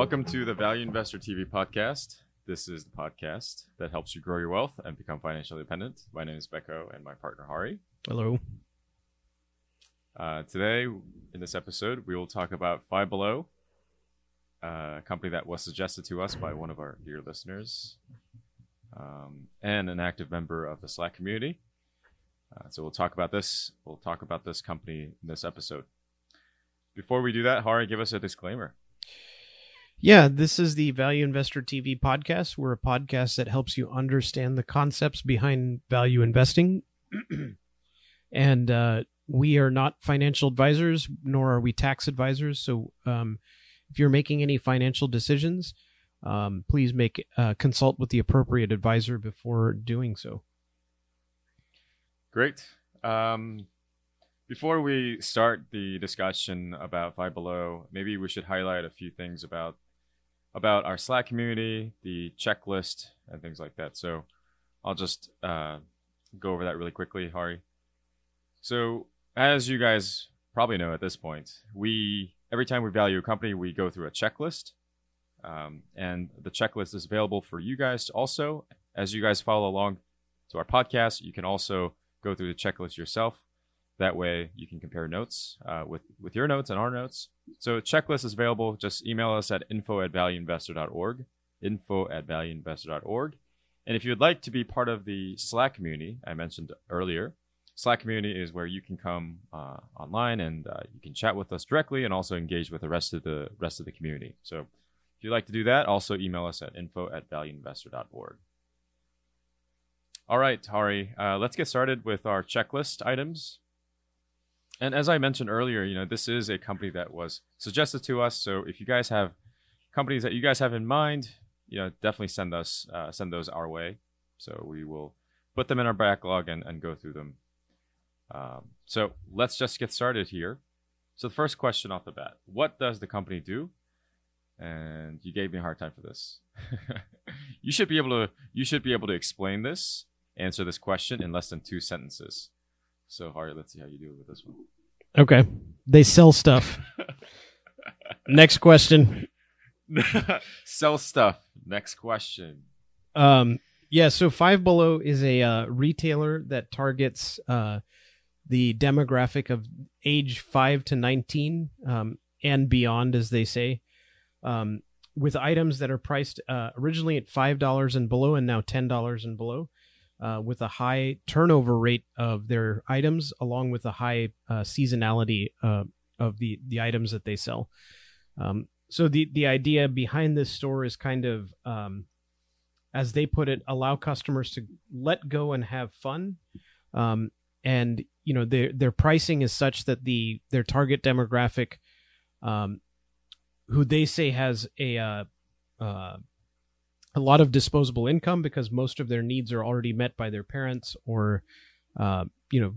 Welcome to the Value Investor TV podcast. This is the podcast that helps you grow your wealth and become financially independent. My name is Becco and my partner Hari. Hello. Uh, today, in this episode, we will talk about Five Below, uh, a company that was suggested to us by one of our dear listeners um, and an active member of the Slack community. Uh, so we'll talk about this. We'll talk about this company in this episode. Before we do that, Hari, give us a disclaimer. Yeah, this is the Value Investor TV podcast. We're a podcast that helps you understand the concepts behind value investing. and uh, we are not financial advisors, nor are we tax advisors. So um, if you're making any financial decisions, um, please make uh, consult with the appropriate advisor before doing so. Great. Um, before we start the discussion about Five Below, maybe we should highlight a few things about about our Slack community, the checklist, and things like that. So I'll just uh, go over that really quickly, Hari. So as you guys probably know at this point, we every time we value a company, we go through a checklist, um, and the checklist is available for you guys also. As you guys follow along to our podcast, you can also go through the checklist yourself. That way, you can compare notes uh, with with your notes and our notes. So, checklist is available. Just email us at info at valueinvestor.org. Info at valueinvestor.org. And if you'd like to be part of the Slack community I mentioned earlier, Slack community is where you can come uh, online and uh, you can chat with us directly and also engage with the rest of the rest of the community. So if you'd like to do that, also email us at info at valueinvestor.org. All right, Hari, uh, let's get started with our checklist items. And as I mentioned earlier, you know, this is a company that was suggested to us. So if you guys have companies that you guys have in mind, you know, definitely send us uh, send those our way. So we will put them in our backlog and, and go through them um, so let's just get started here. So the first question off the bat: What does the company do? And you gave me a hard time for this. you should be able to. You should be able to explain this, answer this question in less than two sentences. So Hari, let's see how you do with this one. Okay, they sell stuff. Next question. sell stuff. Next question. Um. Yeah. So Five Below is a uh, retailer that targets uh, the demographic of age 5 to 19 um, and beyond, as they say, um, with items that are priced uh, originally at $5 and below and now $10 and below, uh, with a high turnover rate of their items, along with a high uh, seasonality uh, of the, the items that they sell. Um, so the, the idea behind this store is kind of, um, as they put it, allow customers to let go and have fun. Um, and you know their their pricing is such that the their target demographic um who they say has a uh, uh, a lot of disposable income because most of their needs are already met by their parents or uh, you know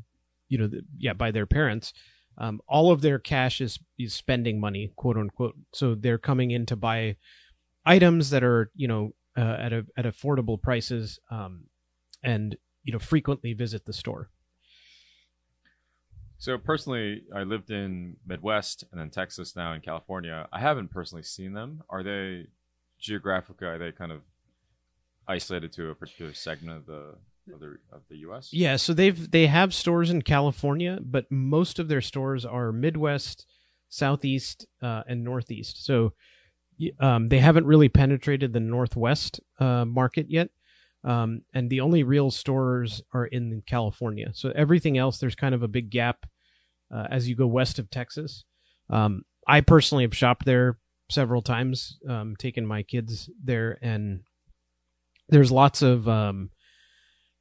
you know yeah by their parents um, all of their cash is is spending money quote unquote so they're coming in to buy items that are you know uh, at a, at affordable prices um, and you know frequently visit the store so personally, I lived in Midwest and then Texas now in California. I haven't personally seen them. Are they geographically? Are they kind of isolated to a particular segment of the of the of the U.S.? Yeah, so they've they have stores in California, but most of their stores are Midwest, Southeast, uh, and Northeast. So um, they haven't really penetrated the Northwest uh, market yet. Um, and the only real stores are in California. So everything else, there's kind of a big gap uh, as you go west of Texas. Um, I personally have shopped there several times, um, taken my kids there, and there's lots of, um,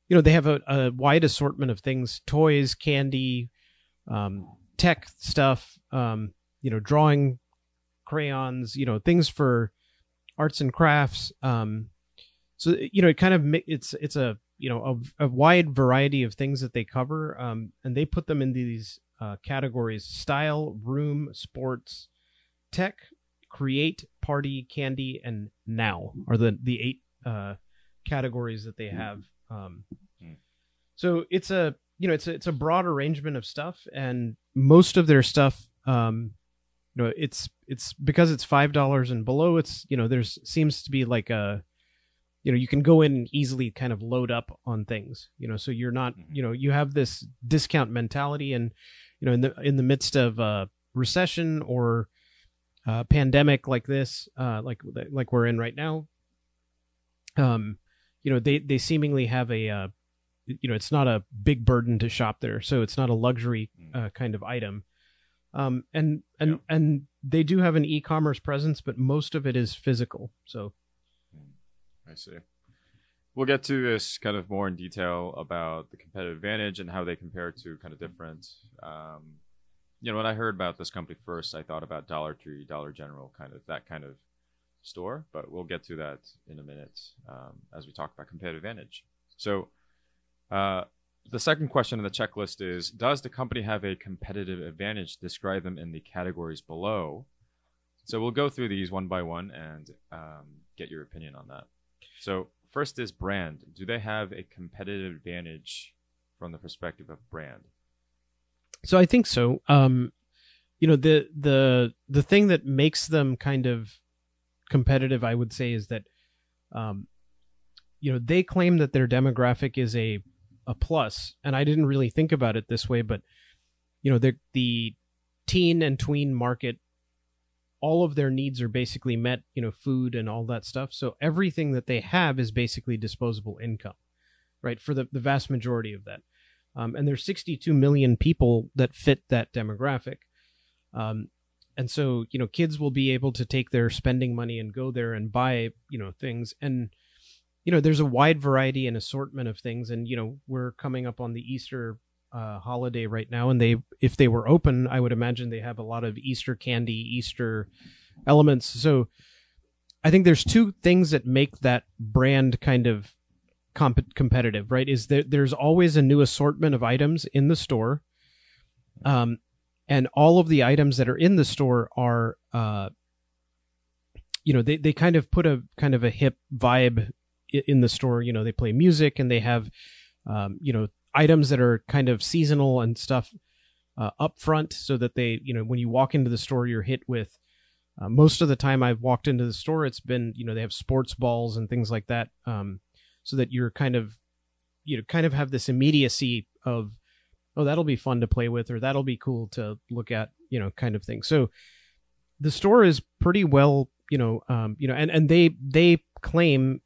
you know, they have a, a, wide assortment of things: toys, candy, um, tech stuff, um, you know, drawing crayons, you know, things for arts and crafts. Um, so you know, it kind of it's it's a you know a, a wide variety of things that they cover, um, and they put them in these uh, categories style, room, sports, tech, create, party, candy, and now are the, the eight uh, categories that they hmm. have. Um, hmm. so it's a you know it's a, it's a broad arrangement of stuff, and most of their stuff um, you know it's it's because it's five dollars and below. It's you know there's seems to be like a you know you can go in and easily kind of load up on things you know so you're not Mhm. you know you have this discount mentality and you know in the in the midst of uh recession or uh pandemic like this uh like like we're in right now um you know they they seemingly have a uh you know it's not a big burden to shop there so it's not a luxury uh, kind of item um and and Yeah. and they do have an e-commerce presence but most of it is physical so I see. We'll get to this kind of more in detail about the competitive advantage and how they compare to kind of different. Um, you know, when I heard about this company first, I thought about Dollar Tree, Dollar General, kind of that kind of store. But we'll get to that in a minute um, as we talk about competitive advantage. So, uh, the second question on the checklist is: Does the company have a competitive advantage? Describe them in the categories below. So we'll go through these one by one and um, get your opinion on that. So first is brand. Do they have a competitive advantage from the perspective of brand? So I think so. Um, you know the the the thing that makes them kind of competitive, I would say, is that, um, you know, they claim that their demographic is a a plus, and I didn't really think about it this way, but you know, the the teen and tween market, all of their needs are basically met. You know, food and all that stuff. So everything that they have is basically disposable income, right? For the the vast majority of that um, and there's 62 million people that fit that demographic. Um, and so you know kids will be able to take their spending money and go there and buy you know things. And you know there's a wide variety and assortment of things. And you know we're coming up on the easter uh, holiday right now. And they if they were open i would imagine they have a lot of easter candy easter elements. So i think there's two things that make that brand kind of comp- competitive, right? Is that there's always a new assortment of items in the store, um, and all of the items that are in the store are, uh, you know, they they kind of put a kind of a hip vibe in the store. You know, they play music and they have, um, you know, items that are kind of seasonal and stuff uh, up front, so that they, you know, when you walk into the store, you're hit with. Uh, most of the time I've walked into the store, it's been, you know, they have sports balls and things like that. Um, so that you're kind of you know kind of have this immediacy of oh that'll be fun to play with or that'll be cool to look at you know kind of thing. So the store is pretty well you know um you know and and they they claim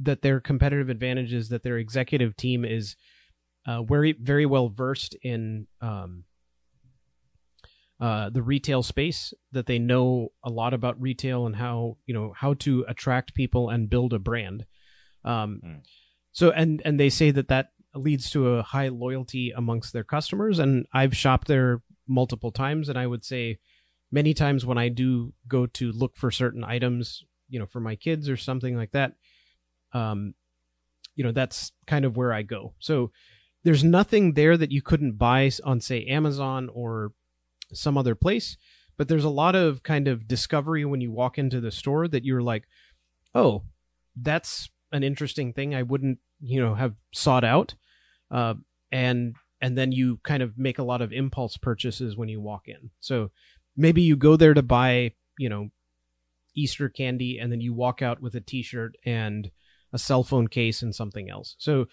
that their competitive advantage is that their executive team is uh very very well versed in um uh, the retail space that they know a lot about retail and how you know how to attract people and build a brand um, Mm. so and and they say that that leads to a high loyalty amongst their customers. And I've shopped there multiple times, and I would say many times when I do go to look for certain items, you know, for my kids or something like that, um, you know, that's kind of where I go. So there's nothing there that you couldn't buy on say Amazon or some other place but there's a lot of kind of discovery when you walk into the store that you're like oh that's an interesting thing i wouldn't you know have sought out uh, and and then you kind of make a lot of impulse purchases when you walk in so maybe you go there to buy you know easter candy and then you walk out with a t-shirt and a cell phone case and something else so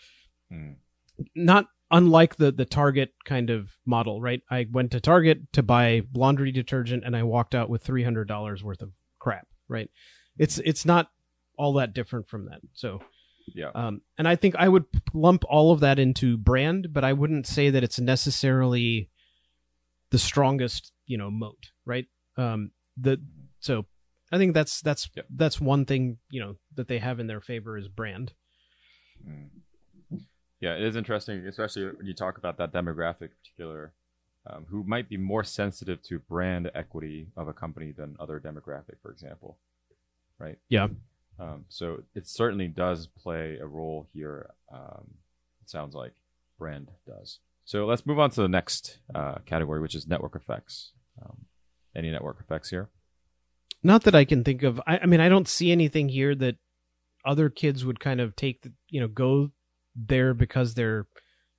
Hmm. not unlike the the Target kind of model, right? I went to Target to buy laundry detergent and I walked out with three hundred dollars worth of crap, right? It's it's not all that different from that. So, Yeah. um, and I think I would lump all of that into brand, but I wouldn't say that it's necessarily the strongest, you know, moat, right? Um, the so I think that's that's Yep. that's one thing you know that they have in their favor is brand. Mm. Yeah, it is interesting, especially when you talk about that demographic, in particular, um, who might be more sensitive to brand equity of a company than other demographic, for example, right? Yeah. Um, so it certainly does play a role here. Um, it sounds like brand does. So let's move on to the next uh, category, which is network effects. Um, any network effects here? not that I can think of. I, I mean, I don't see anything here that other kids would kind of take the, you know, go there because their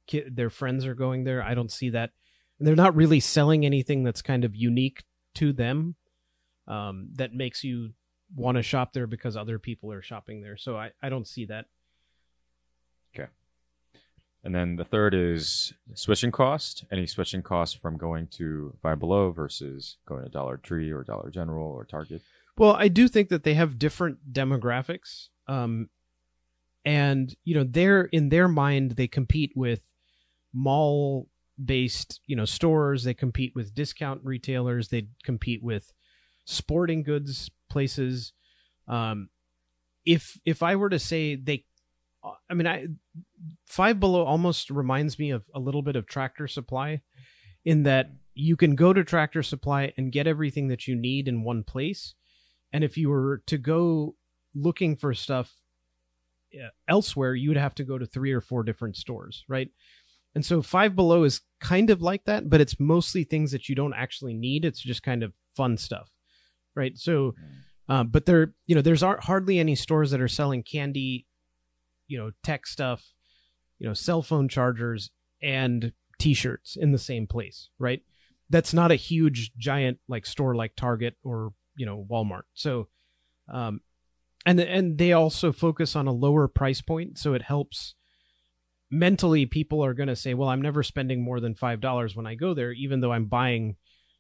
ki- their friends are going there. I don't see that. And they're not really selling anything that's kind of unique to them um, that makes you want to shop there because other people are shopping there. So I, I don't see that. Okay. And then the third is switching cost. Any switching cost from going to Five Below versus going to Dollar Tree or Dollar General or Target. Well, I do think that they have different demographics. Um, and you know, they're in their mind they compete with mall based, you know, stores, they compete with discount retailers, they compete with sporting goods places. Um, if if I were to say they I mean, I Five Below almost reminds me of a little bit of Tractor Supply, in that you can go to Tractor Supply and get everything that you need in one place, and if you were to go looking for stuff uh, elsewhere, you would have to go to three or four different stores, right? And so Five Below is kind of like that, but it's mostly things that you don't actually need. It's just kind of fun stuff, right? So, uh, but there, you know, there's hardly any stores that are selling candy you know tech stuff you know cell phone chargers and t-shirts in the same place right? That's not a huge giant like store like target or you know walmart. So um and and they also focus on a lower price point so it helps mentally people are going to say well i'm never spending more than five dollars when i go there even though i'm buying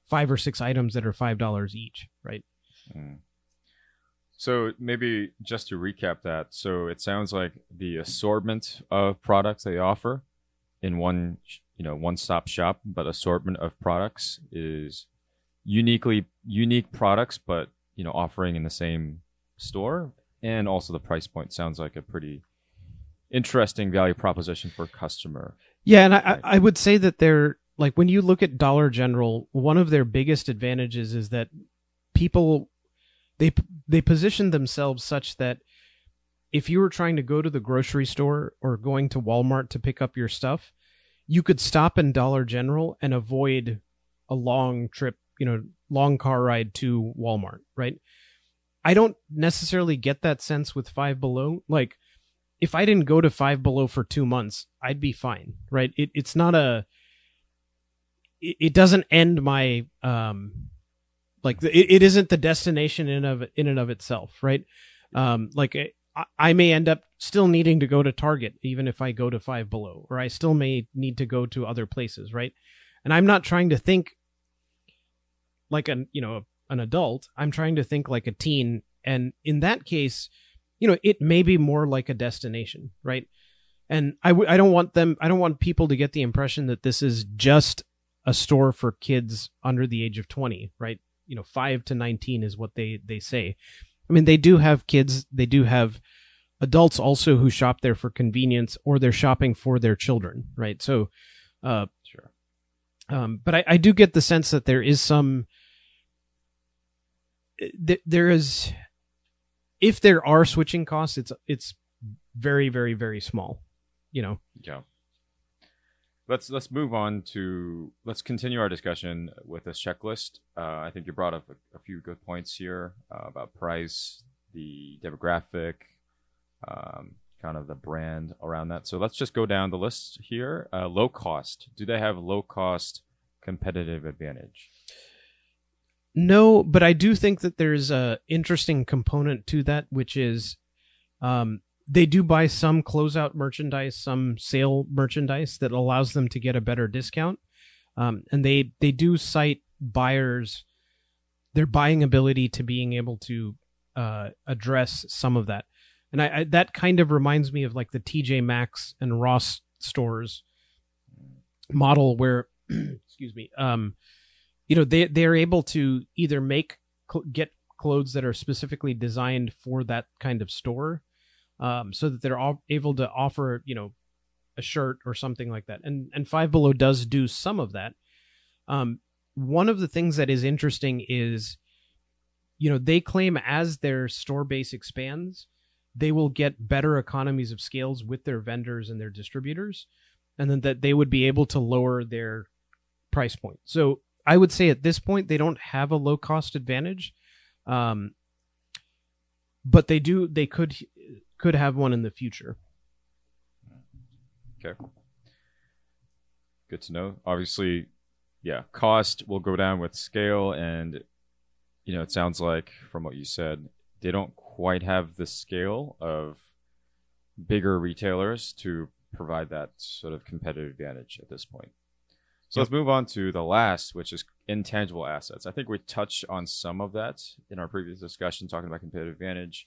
five or six items that are five dollars each right mm. So maybe just to recap that, so it sounds like the assortment of products they offer in one, you know, one-stop shop, but assortment of products is uniquely unique products, but you know, offering in the same store, and also the price point sounds like a pretty interesting value proposition for customer. Yeah, and I, I would say that they're like when you look at Dollar General, one of their biggest advantages is that people they they positioned themselves such that if you were trying to go to the grocery store or going to Walmart to pick up your stuff, you could stop in Dollar General and avoid a long trip, you know, long car ride to Walmart, right? I don't necessarily get that sense with Five Below. Like, if I didn't go to Five Below for two months, I'd be fine, right? It, it's not a, it, doesn't end my um like it, it isn't the destination in of in and of itself, right? Um, like I, I may end up still needing to go to Target even if I go to Five Below, or I still may need to go to other places, right? And I'm not trying to think like an you know an adult. I'm trying to think like a teen, and in that case, you know, it may be more like a destination, right? And I w- I don't want them. I don't want people to get the impression that this is just a store for kids under the age of 20, right? you know, 5 to 19 is what they they say. I mean, they do have kids, they do have adults also who shop there for convenience or they're shopping for their children, right? So uh sure. Um but I I do get the sense that there is some th- there is if there are switching costs, it's it's very very very small, you know. Yeah let's let's move on to let's continue our discussion with this checklist. Uh, I think you brought up a, a few good points here uh, about price, the demographic, um, kind of the brand around that. So let's just go down the list here. Uh, low cost. Do they have low cost competitive advantage? No, but I do think that there's a interesting component to that, which is um, they do buy some closeout merchandise, some sale merchandise that allows them to get a better discount. Um, and they they do cite buyers their buying ability to being able to uh, address some of that. And I, I, that kind of reminds me of like the TJ Maxx and Ross stores model where excuse me um you know they they're able to either make get clothes that are specifically designed for that kind of store um, so that they're all able to offer you know a shirt or something like that. And and Five Below does do some of that. Um, one of the things that is interesting is, you know, they claim as their store base expands, they will get better economies of scales with their vendors and their distributors, and then that they would be able to lower their price point. So I would say at this point they don't have a low cost advantage, um, but they do. They could could have one in the future. Okay. Good to know. Obviously, yeah, cost will go down with scale, and you know, it sounds like from what you said, they don't quite have the scale of bigger retailers to provide that sort of competitive advantage at this point. So let's move on to the last, which is intangible assets. I think we touched on some of that in our previous discussion, talking about competitive advantage.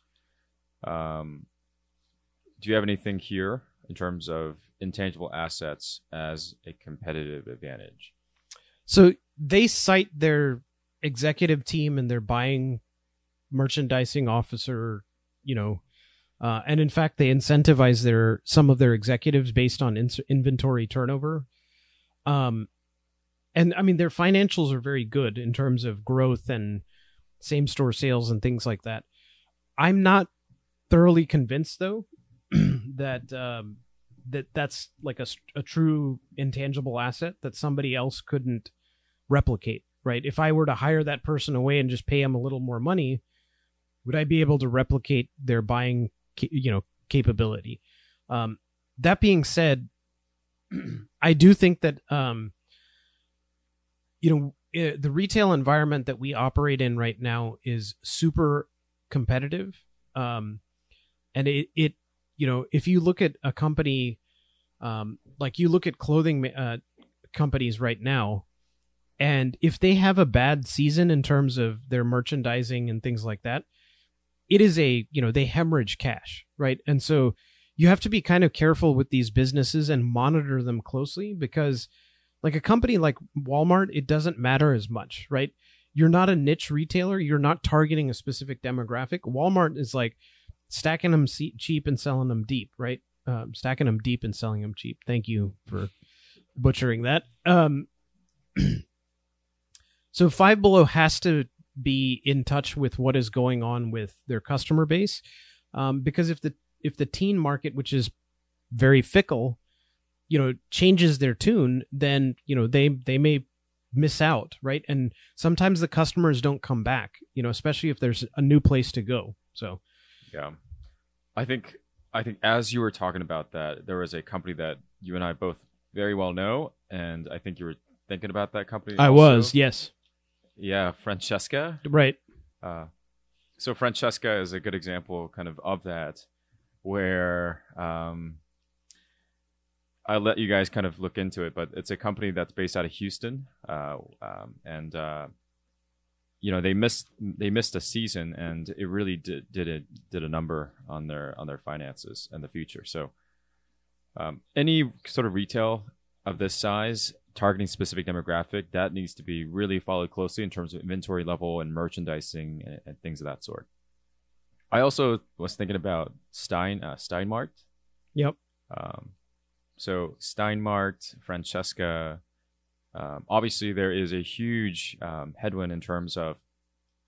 Um, do you have anything here in terms of intangible assets as a competitive advantage? So they cite their executive team and their buying merchandising officer, you know, uh, and in fact they incentivize their some of their executives based on in- inventory turnover. Um, and I mean their financials are very good in terms of growth and same store sales and things like that. I'm not thoroughly convinced though that um, that that's like a, a true intangible asset that somebody else couldn't replicate right? If i were to hire that person away and just pay them a little more money would i be able to replicate their buying you know capability? Um, that being said i do think that um, you know eh, the retail environment that we operate in right now is super competitive um, and it, it you know if you look at a company um, like you look at clothing uh, companies right now and if they have a bad season in terms of their merchandising and things like that it is a you know they hemorrhage cash right? And so you have to be kind of careful with these businesses and monitor them closely because like a company like Walmart it doesn't matter as much right? You're not a niche retailer. You're not targeting a specific demographic. Walmart is like stacking them cheap and selling them deep right um, stacking them deep and selling them cheap thank you for butchering that um So Five Below has to be in touch with what is going on with their customer base, um, because if the if the teen market, which is very fickle, you know, changes their tune, then you know they they may miss out, right? And sometimes the customers don't come back, you know, especially if there's a new place to go. So, yeah, I think I think as you were talking about that, there was a company that you and I both very well know, and I think you were thinking about that company. I also. was, yes. Yeah, Francesca. Right. Uh, so Francesca is a good example, kind of, of that, where um, I'll let you guys kind of look into it, but it's a company that's based out of Houston, uh, um, and uh, you know they missed they missed a season, and it really did did a did a number on their on their finances and the future. So, um, any sort of retail of this size targeting specific demographic, that needs to be really followed closely in terms of inventory level and merchandising and, and things of that sort. I also was thinking about Stein uh, Steinmart. Yep. Um, so Steinmart, Francesca. Um, obviously, there is a huge um, headwind in terms of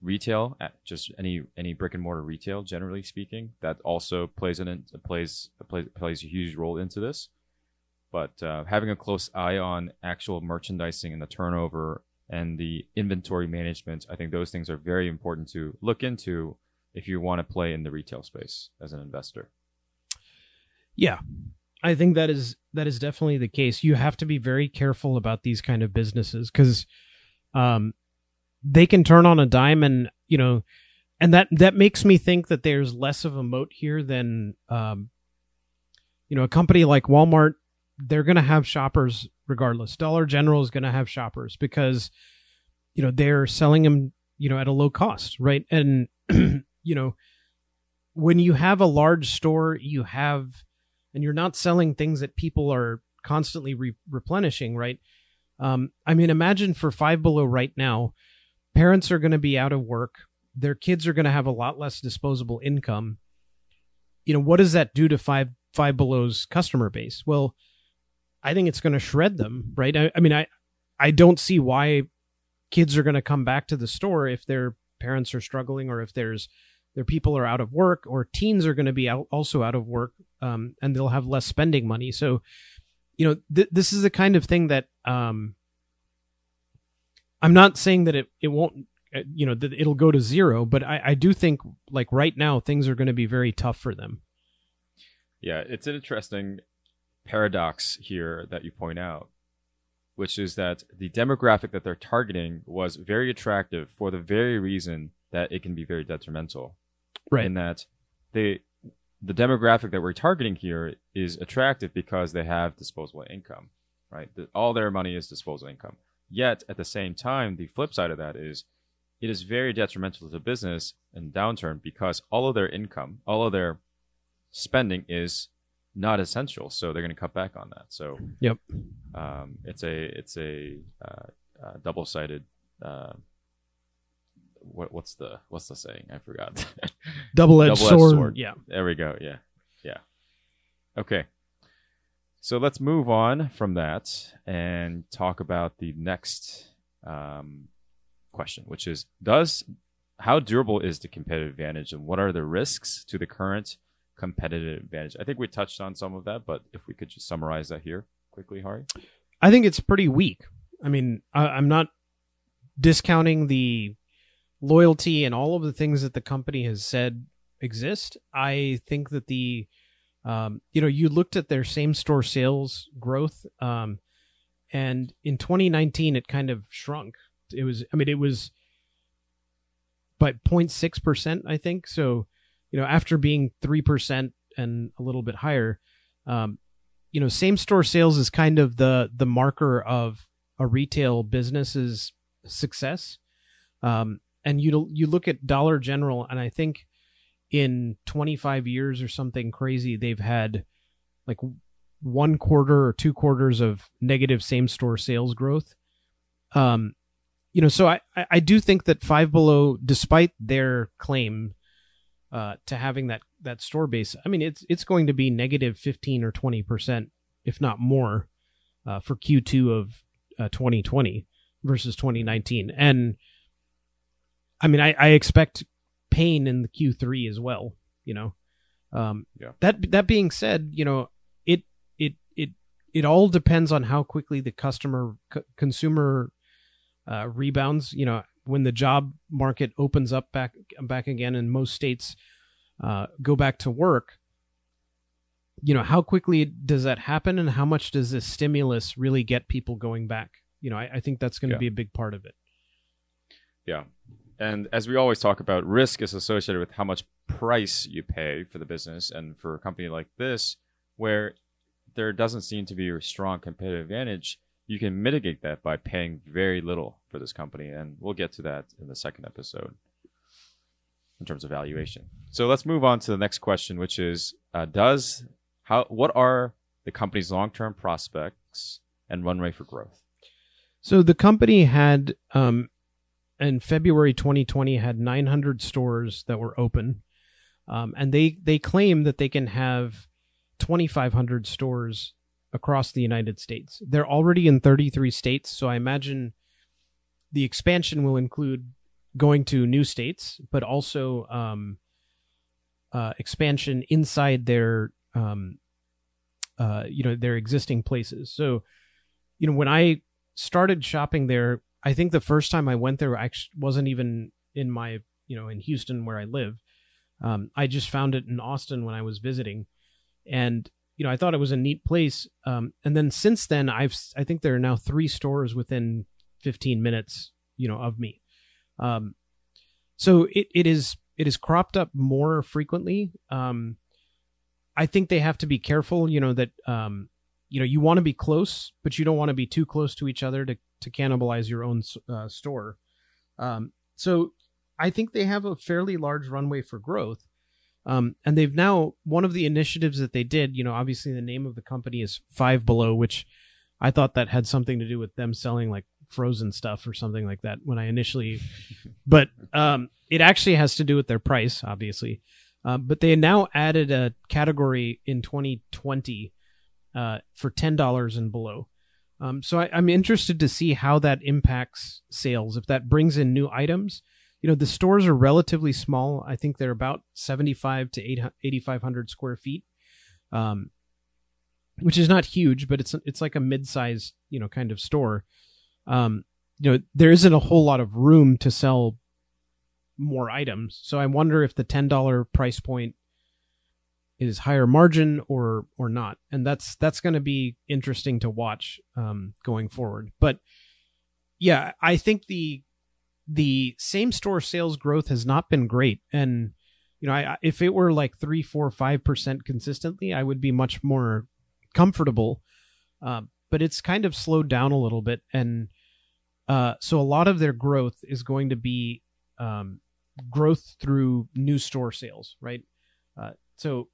retail, just any any brick and mortar retail, generally speaking. That also plays in plays plays plays a huge role into this. But uh, having a close eye on actual merchandising and the turnover and the inventory management, I think those things are very important to look into if you want to play in the retail space as an investor. Yeah. I think that is that is definitely the case. You have to be very careful about these kind of businesses cuz um they can turn on a dime and, you know, and that that makes me think that there's less of a moat here than um you know, a company like Walmart they're going to have shoppers regardless. Dollar General is going to have shoppers because you know they're selling them you know at a low cost, right? And you know when you have a large store, you have and you're not selling things that people are constantly re- replenishing, right? Um, I mean, imagine for Five Below right now, parents are going to be out of work. Their kids are going to have a lot less disposable income. You know, what does that do to Five Five Below's customer base? Well, I think it's going to shred them, right? I, I mean, I I don't see why kids are going to come back to the store if their parents are struggling or if there's their people are out of work or teens are going to be out, also out of work um, and they'll have less spending money. So, you know, th- this is the kind of thing that um, I'm not saying that it, it won't, uh, you know, that it'll go to zero, but I, I do think like right now things are going to be very tough for them. Yeah, it's an interesting paradox here that you point out. which is that the demographic that they're targeting was very attractive for the very reason that it can be very detrimental. Right. In that they the demographic that we're targeting here is attractive because they have disposable income, right? The, all their money is disposable income. Yet at the same time, the flip side of that is it is very detrimental to the business in downturn because all of their income, all of their spending is not essential, so they're going to cut back on that. So, Yep. um, it's a it's a uh, uh, double sided. Uh, what what's the what's the saying? I forgot. Double edged sword. sword. Yeah. there we go. Yeah, yeah. Okay, so let's move on from that and talk about the next um, question, which is: Does how durable is the competitive advantage, and what are the risks to the current competitive advantage? I think we touched on some of that, but if we could just summarize that here quickly, Hari. I think it's pretty weak. I mean, I, I'm not discounting the loyalty and all of the things that the company has said exist. I think that the, um, you know, you looked at their same store sales growth, um, and in 2019 it kind of shrunk. It was, I mean, it was by 0.6 percent, I think. So, you know, after being three percent and a little bit higher, um, you know same store sales is kind of the the marker of a retail business's success um and you you look at dollar general and i think in 25 years or something crazy they've had like one quarter or two quarters of negative same store sales growth um you know so i i do think that five below despite their claim uh, to having that that store base. I mean, it's it's going to be negative fifteen or twenty percent, if not more, uh, for Q2 of uh, 2020 versus 2019. And I mean, I, I expect pain in the Q3 as well. You know, um, Yeah. That that being said, you know, it it it it all depends on how quickly the customer c- consumer uh, rebounds. You know, when the job market opens up back back again, and most states uh, go back to work. You know, how quickly does that happen, and how much does this stimulus really get people going back? You know, I, I think that's going to Yeah. be a big part of it. Yeah. And as we always talk about, risk is associated with how much price you pay for the business. And for a company like this, where there doesn't seem to be a strong competitive advantage, you can mitigate that by paying very little for this company. And we'll get to that in the second episode in terms of valuation. So let's move on to the next question, which is uh, Does how what are the company's long term prospects and runway for growth? So the company had um, in February 2020 had 900 stores that were open, um, and they they claim that they can have 2,500 stores across the United States. They're already in 33 states, so I imagine the expansion will include going to new states, but also um, uh, expansion inside their um, uh, you know their existing places. So you know when I started shopping there, I think the first time I went there actually wasn't even in my, you know, in Houston where I live. Um, I just found it in Austin when I was visiting, and you know I thought it was a neat place. Um, and then since then, I've I think there are now three stores within 15 minutes, you know, of me. Um, so it, it is it is cropped up more frequently. Um, I think they have to be careful, you know, that um, you know you want to be close but you don't want to be too close to each other to, to cannibalize your own uh, store. Um, so i think they have a fairly large runway for growth. Um, and they've now one of the initiatives that they did you know obviously the name of the company is five below which i thought that had something to do with them selling like frozen stuff or something like that when i initially but um, it actually has to do with their price obviously. Uh, but they now added a category in 2020 uh, for ten dollars and below. Um, so I, I'm interested to see how that impacts sales. If that brings in new items, you know, the stores are relatively small. I think they're about 75 to 8,500 square feet, um, which is not huge, but it's it's like a mid-sized, you know, kind of store. Um, you know, there isn't a whole lot of room to sell more items. So I wonder if the ten dollar price point is higher margin or or not, and that's that's going to be interesting to watch um, going forward. But yeah, I think the the same store sales growth has not been great, and you know, I, if it were like three, four, five percent consistently, I would be much more comfortable. Uh, but it's kind of slowed down a little bit, and uh, so a lot of their growth is going to be um, growth through new store sales, right? Uh, so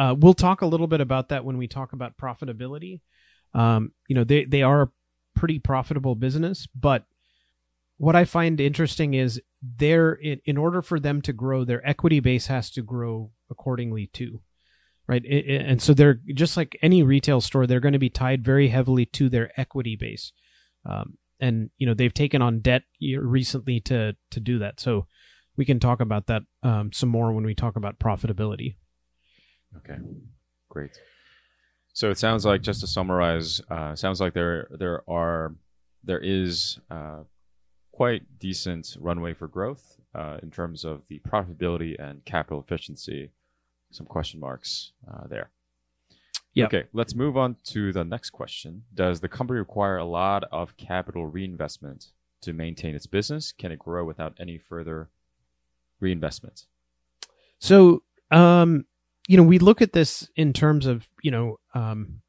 uh, we'll talk a little bit about that when we talk about profitability. Um, you know, they they are a pretty profitable business, but what I find interesting is their in, in order for them to grow, their equity base has to grow accordingly too, right? It, it, and so they're just like any retail store, they're going to be tied very heavily to their equity base, um, and you know they've taken on debt recently to to do that. So we can talk about that um, some more when we talk about profitability. Okay, great. So it sounds like just to summarize, uh, sounds like there there are there is uh, quite decent runway for growth uh, in terms of the profitability and capital efficiency. Some question marks uh, there. Yeah. Okay, let's move on to the next question. Does the company require a lot of capital reinvestment to maintain its business? Can it grow without any further reinvestment? So, um, you know, we look at this in terms of, you know, um,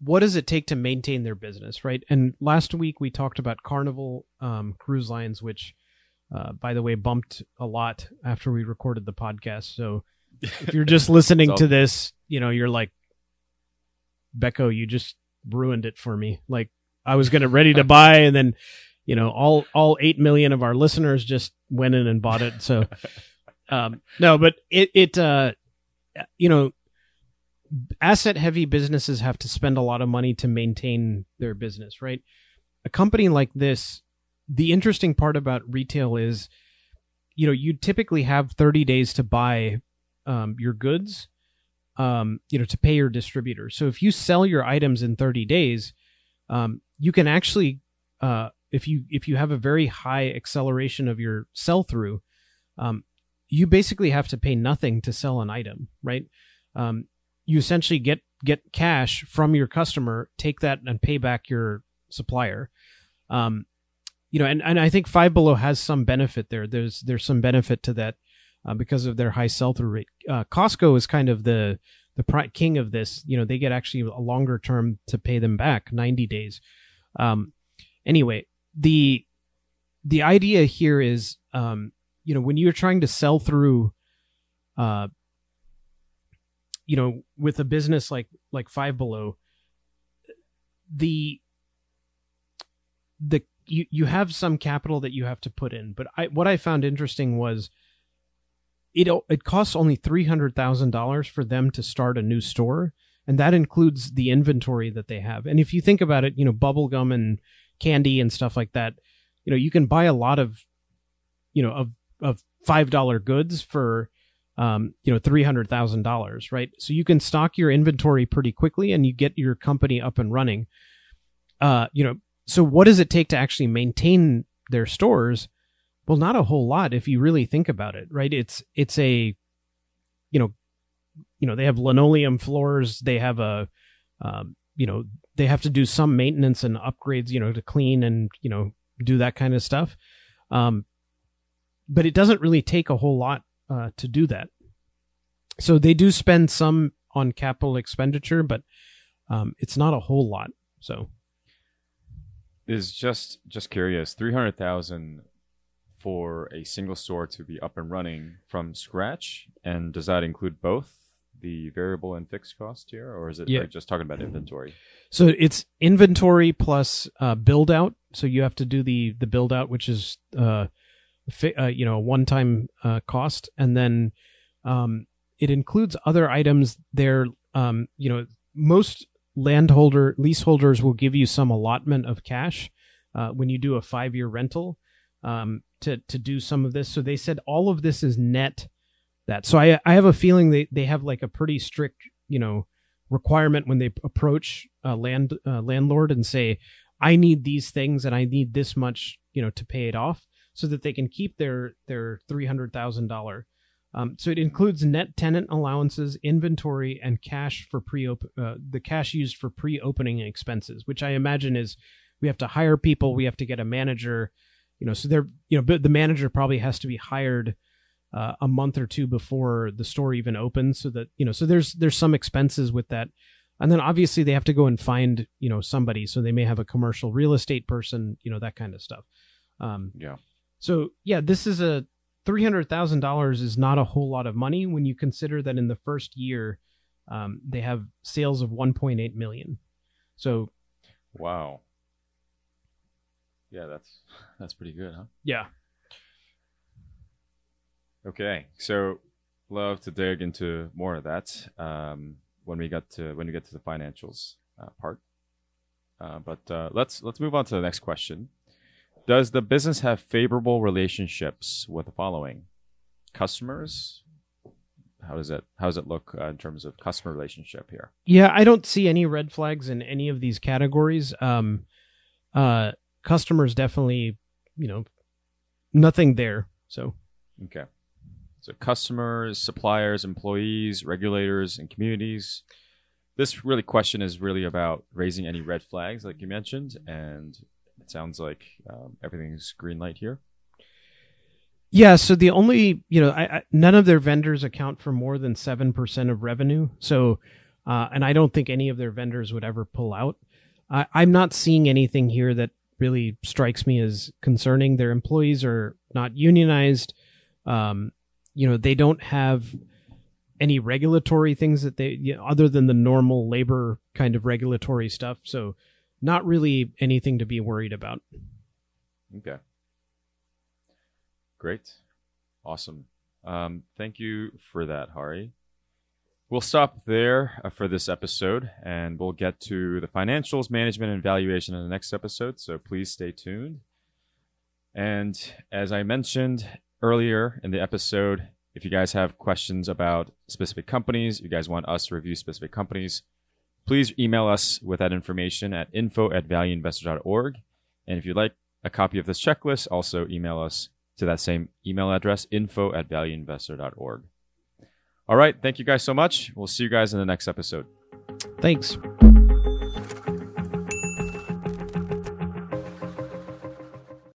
what does it take to maintain their business, right? And last week we talked about Carnival um, Cruise Lines, which, uh, by the way, bumped a lot after we recorded the podcast. So if you're just listening to this, you know, you're like, Becco, you just ruined it for me. Like I was gonna ready to buy, and then, you know, all all eight million of our listeners just went in and bought it. So, um, no, but it it uh, you know, asset heavy businesses have to spend a lot of money to maintain their business, right? A company like this, the interesting part about retail is, you know, you typically have 30 days to buy um, your goods, um, you know, to pay your distributor. So if you sell your items in 30 days, um, you can actually, uh, if you if you have a very high acceleration of your sell through, um, you basically have to pay nothing to sell an item, right? Um, you essentially get get cash from your customer, take that and pay back your supplier. Um, you know, and, and I think Five Below has some benefit there. There's there's some benefit to that uh, because of their high sell through rate. Uh, Costco is kind of the the pri- king of this. You know, they get actually a longer term to pay them back, ninety days. Um, anyway, the the idea here is, um, you know, when you're trying to sell through, uh, you know, with a business like like Five Below, the the you you have some capital that you have to put in, but I what I found interesting was it it costs only three hundred thousand dollars for them to start a new store, and that includes the inventory that they have. And if you think about it, you know, bubblegum and candy and stuff like that, you know, you can buy a lot of, you know, of of five dollar goods for um, you know, three hundred thousand dollars, right? So you can stock your inventory pretty quickly, and you get your company up and running. Uh, you know, so what does it take to actually maintain their stores? Well, not a whole lot if you really think about it, right? It's it's a, you know, you know they have linoleum floors, they have a, um, you know, they have to do some maintenance and upgrades, you know, to clean and you know do that kind of stuff. Um, but it doesn't really take a whole lot uh, to do that. So they do spend some on capital expenditure, but um, it's not a whole lot. So is just just curious, three hundred thousand for a single store to be up and running from scratch, and does that include both the variable and fixed cost here, or is it Yeah. just talking about inventory? So it's inventory plus uh, build out. So you have to do the the build out, which is uh, uh you know one time uh, cost, and then um, it includes other items. There, um, you know, most landholder leaseholders will give you some allotment of cash uh, when you do a five year rental um, to to do some of this. So they said all of this is net. That so I I have a feeling they they have like a pretty strict you know requirement when they approach a land landlord and say I need these things and I need this much you know to pay it off so that they can keep their their three hundred thousand dollar Um, so it includes net tenant allowances, inventory, and cash for pre uh, the cash used for pre-opening expenses, which I imagine is we have to hire people, we have to get a manager, you know. So they're you know, the manager probably has to be hired uh, a month or two before the store even opens, so that you know. So there's there's some expenses with that, and then obviously they have to go and find you know somebody. So they may have a commercial real estate person, you know, that kind of stuff. Um, Yeah. So yeah, this is a three hundred thousand dollars is not a whole lot of money when you consider that in the first year um, they have sales of one point eight million. So Wow. Yeah, that's that's pretty good, huh? yeah, Okay, so love to dig into more of that um, when we get to when we get to the financials uh, part. Uh, but uh, let's let's move on to the next question. Does the business have favorable relationships with the following customers? How does it how does it look uh, in terms of customer relationship here? yeah, I don't see any red flags in any of these categories. Um, uh, customers definitely, you know, nothing there. So Okay, so customers, suppliers, employees, regulators, and communities. This really question is really about raising any red flags, like you mentioned, and sounds like um, everything's green light here. Yeah, so the only you know, I, I, none of their vendors account for more than seven percent of revenue. So, uh, and I don't think any of their vendors would ever pull out. I, I'm not seeing anything here that really strikes me as concerning. Their employees are not unionized. Um, you know, they don't have any regulatory things that they you know, other than the normal labor kind of regulatory stuff. So, not really anything to be worried about. Okay. Great. Awesome. Um, thank you for that, Hari. We'll stop there uh, for this episode and we'll get to the financials, management, and valuation in the next episode. So please stay tuned. And as I mentioned earlier in the episode, if you guys have questions about specific companies, you guys want us to review specific companies, please email us with that information at info at valueinvestor.org. And if you'd like a copy of this checklist, also email us to that same email address, info at valueinvestor.org. All right. Thank you guys so much. We'll see you guys in the next episode. Thanks.